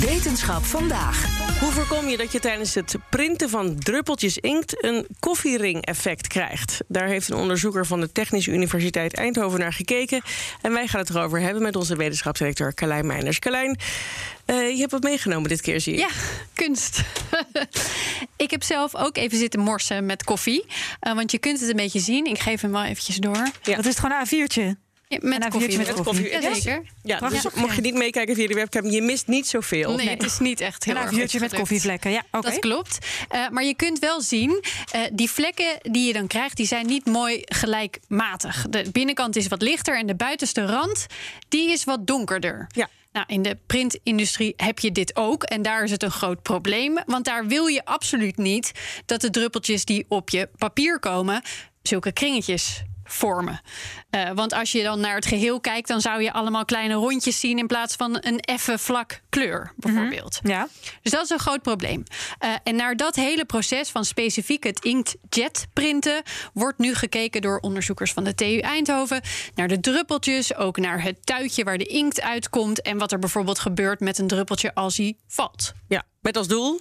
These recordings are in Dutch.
Wetenschap vandaag. Hoe voorkom je dat je tijdens het printen van druppeltjes inkt een koffiering-effect krijgt? Daar heeft een onderzoeker van de Technische Universiteit Eindhoven naar gekeken. En wij gaan het erover hebben met onze wetenschapsdirecteur Carlijn Meijners. Carlijn, uh, je hebt wat meegenomen dit keer, zie je. Ja, kunst. ik heb zelf ook even zitten morsen met koffie. Uh, want je kunt het een beetje zien. Ik geef hem wel eventjes door. Ja. Dat is het gewoon een A4'tje. Ja, met en koffie. Met koffie. Ja, zeker. Ja, dus mocht je niet meekijken via de webcam, je mist niet zoveel. Nee, het is niet echt heel een erg vuurtje met koffievlekken. Ja, okay. Dat klopt. Uh, maar je kunt wel zien, uh, die vlekken die je dan krijgt, die zijn niet mooi gelijkmatig. De binnenkant is wat lichter en de buitenste rand, die is wat donkerder. Ja. Nou, in de printindustrie heb je dit ook. En daar is het een groot probleem. Want daar wil je absoluut niet dat de druppeltjes die op je papier komen, zulke kringetjes vormen. Uh, want als je dan naar het geheel kijkt, dan zou je allemaal kleine rondjes zien in plaats van een effen vlak kleur, bijvoorbeeld. Mm -hmm. Ja. Dus dat is een groot probleem. Uh, en naar dat hele proces van specifiek het inkjet printen wordt nu gekeken door onderzoekers van de TU Eindhoven naar de druppeltjes, ook naar het tuitje waar de inkt uitkomt en wat er bijvoorbeeld gebeurt met een druppeltje als hij valt. Ja, met als doel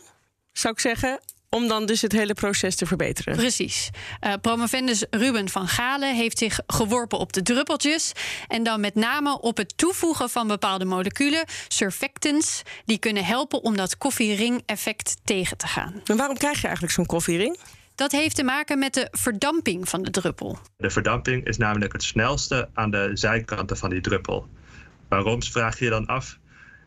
zou ik zeggen om dan dus het hele proces te verbeteren. Precies. Uh, promovendus Ruben van Galen heeft zich geworpen op de druppeltjes. En dan met name op het toevoegen van bepaalde moleculen, surfactants, die kunnen helpen om dat koffiering-effect tegen te gaan. En waarom krijg je eigenlijk zo'n koffiering? Dat heeft te maken met de verdamping van de druppel. De verdamping is namelijk het snelste aan de zijkanten van die druppel. Waarom vraag je je dan af?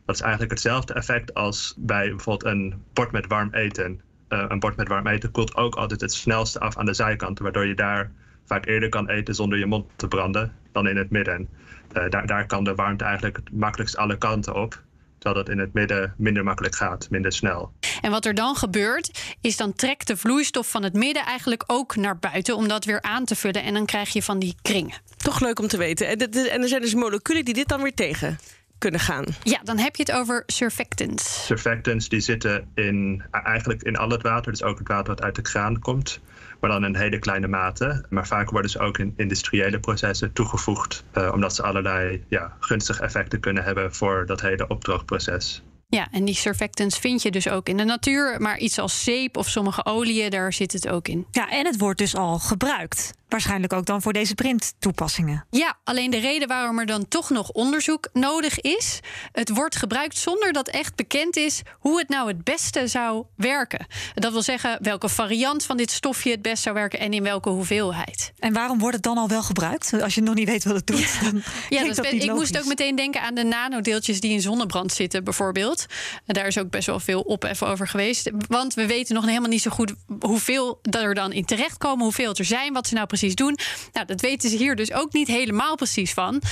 Dat is eigenlijk hetzelfde effect als bij bijvoorbeeld een bord met warm eten een bord met warm eten koelt ook altijd het snelste af aan de zijkanten, waardoor je daar vaak eerder kan eten zonder je mond te branden dan in het midden. Uh, daar, daar kan de warmte eigenlijk het makkelijkst alle kanten op, terwijl dat in het midden minder makkelijk gaat, minder snel. En wat er dan gebeurt, is dan trekt de vloeistof van het midden eigenlijk ook naar buiten om dat weer aan te vullen. En dan krijg je van die kringen. Toch leuk om te weten. En, en er zijn dus moleculen die dit dan weer tegen kunnen gaan. Ja, dan heb je het over surfactants. Surfactants die zitten in, eigenlijk in al het water, dus ook het water wat uit de kraan komt, maar dan in hele kleine mate. Maar vaak worden ze ook in industriële processen toegevoegd, uh, omdat ze allerlei ja, gunstige effecten kunnen hebben voor dat hele opdroogproces. Ja, en die surfactants vind je dus ook in de natuur. Maar iets als zeep of sommige oliën, daar zit het ook in. Ja, en het wordt dus al gebruikt. Waarschijnlijk ook dan voor deze printtoepassingen. Ja, alleen de reden waarom er dan toch nog onderzoek nodig is... het wordt gebruikt zonder dat echt bekend is... hoe het nou het beste zou werken. Dat wil zeggen welke variant van dit stofje het best zou werken... en in welke hoeveelheid. En waarom wordt het dan al wel gebruikt? Als je nog niet weet wat het doet. Ja, ja dat ik moest ook meteen denken aan de nanodeeltjes... die in zonnebrand zitten bijvoorbeeld. En daar is ook best wel veel ophef over geweest. Want we weten nog helemaal niet zo goed... hoeveel er dan in terechtkomen, hoeveel het er zijn... wat ze nou precies doen. Nou, dat weten ze hier dus ook niet helemaal precies van.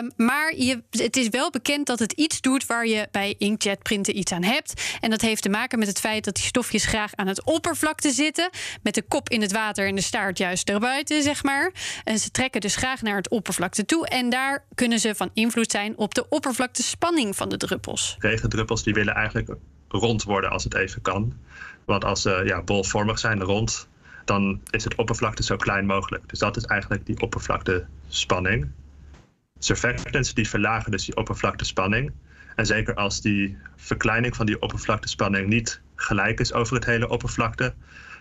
Um, maar je, het is wel bekend dat het iets doet waar je bij inkjet printen iets aan hebt. En dat heeft te maken met het feit dat die stofjes graag aan het oppervlakte zitten. Met de kop in het water en de staart juist erbuiten, zeg maar. En ze trekken dus graag naar het oppervlakte toe. En daar kunnen ze van invloed zijn op de oppervlaktespanning van de druppels. Regendruppels die willen eigenlijk rond worden als het even kan. Want als ze ja, bolvormig zijn, rond, dan is het oppervlakte zo klein mogelijk. Dus dat is eigenlijk die oppervlaktespanning. Surfactants die verlagen dus die oppervlaktespanning. En zeker als die verkleining van die oppervlaktespanning niet gelijk is over het hele oppervlakte,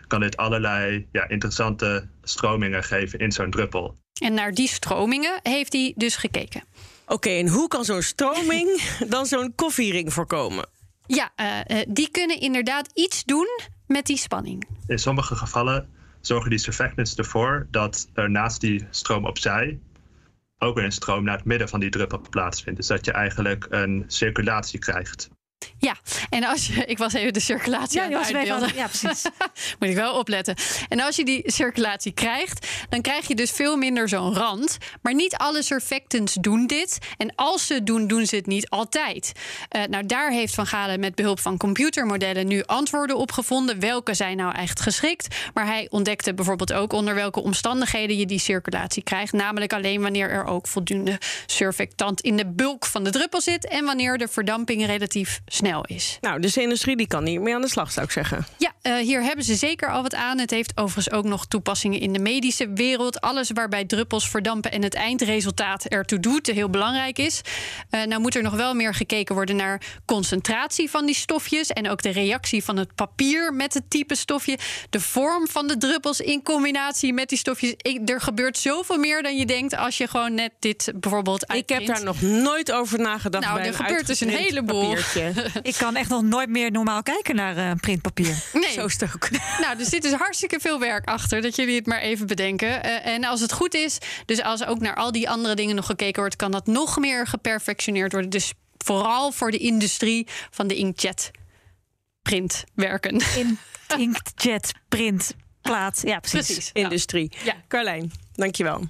kan dit allerlei ja, interessante stromingen geven in zo'n druppel. En naar die stromingen heeft hij dus gekeken. Oké, okay, en hoe kan zo'n stroming dan zo'n koffiering voorkomen? Ja, uh, die kunnen inderdaad iets doen met die spanning. In sommige gevallen zorgen die surfactants ervoor dat er naast die stroom opzij ook weer een stroom naar het midden van die druppel plaatsvindt. Dus dat je eigenlijk een circulatie krijgt. En als je, ik was even de circulatie Ja, aan het even uitbeelden. ja, precies. Moet ik wel opletten. En als je die circulatie krijgt, dan krijg je dus veel minder zo'n rand. Maar niet alle surfactants doen dit. En als ze het doen, doen ze het niet altijd. Eh, nou, daar heeft Van Galen met behulp van computermodellen nu antwoorden op gevonden. Welke zijn nou echt geschikt? Maar hij ontdekte bijvoorbeeld ook onder welke omstandigheden je die circulatie krijgt. Namelijk alleen wanneer er ook voldoende surfactant in de bulk van de druppel zit. En wanneer de verdamping relatief snel is. Nou, dus de industrie die kan niet meer aan de slag, zou ik zeggen. Ja, eh, hier hebben ze zeker al wat aan. Het heeft overigens ook nog toepassingen in de medische wereld. Alles waarbij druppels verdampen en het eindresultaat ertoe doet, heel belangrijk is. Eh, nou moet er nog wel meer gekeken worden naar concentratie van die stofjes. En ook de reactie van het papier met het type stofje. De vorm van de druppels in combinatie met die stofjes. Ik- er gebeurt zoveel meer dan je denkt als je gewoon net dit bijvoorbeeld Ik heb uitprint. daar nog nooit over nagedacht. Nou, bij er een gebeurt dus een heleboel. papiertje. Ik kan echt nog nooit meer normaal kijken naar eh, printpapier. Nee. Zo is ook. Nou, er zit dus hartstikke veel werk achter, dat jullie het maar even bedenken. Eh, en als het goed is, dus als ook naar al die andere dingen nog gekeken wordt, kan dat nog meer geperfectioneerd worden. Dus vooral voor de industrie van de inkjet printwerken. In inkjet, print, plaat. Ja, precies. Industrie. Ja. Carlijn, dankjewel.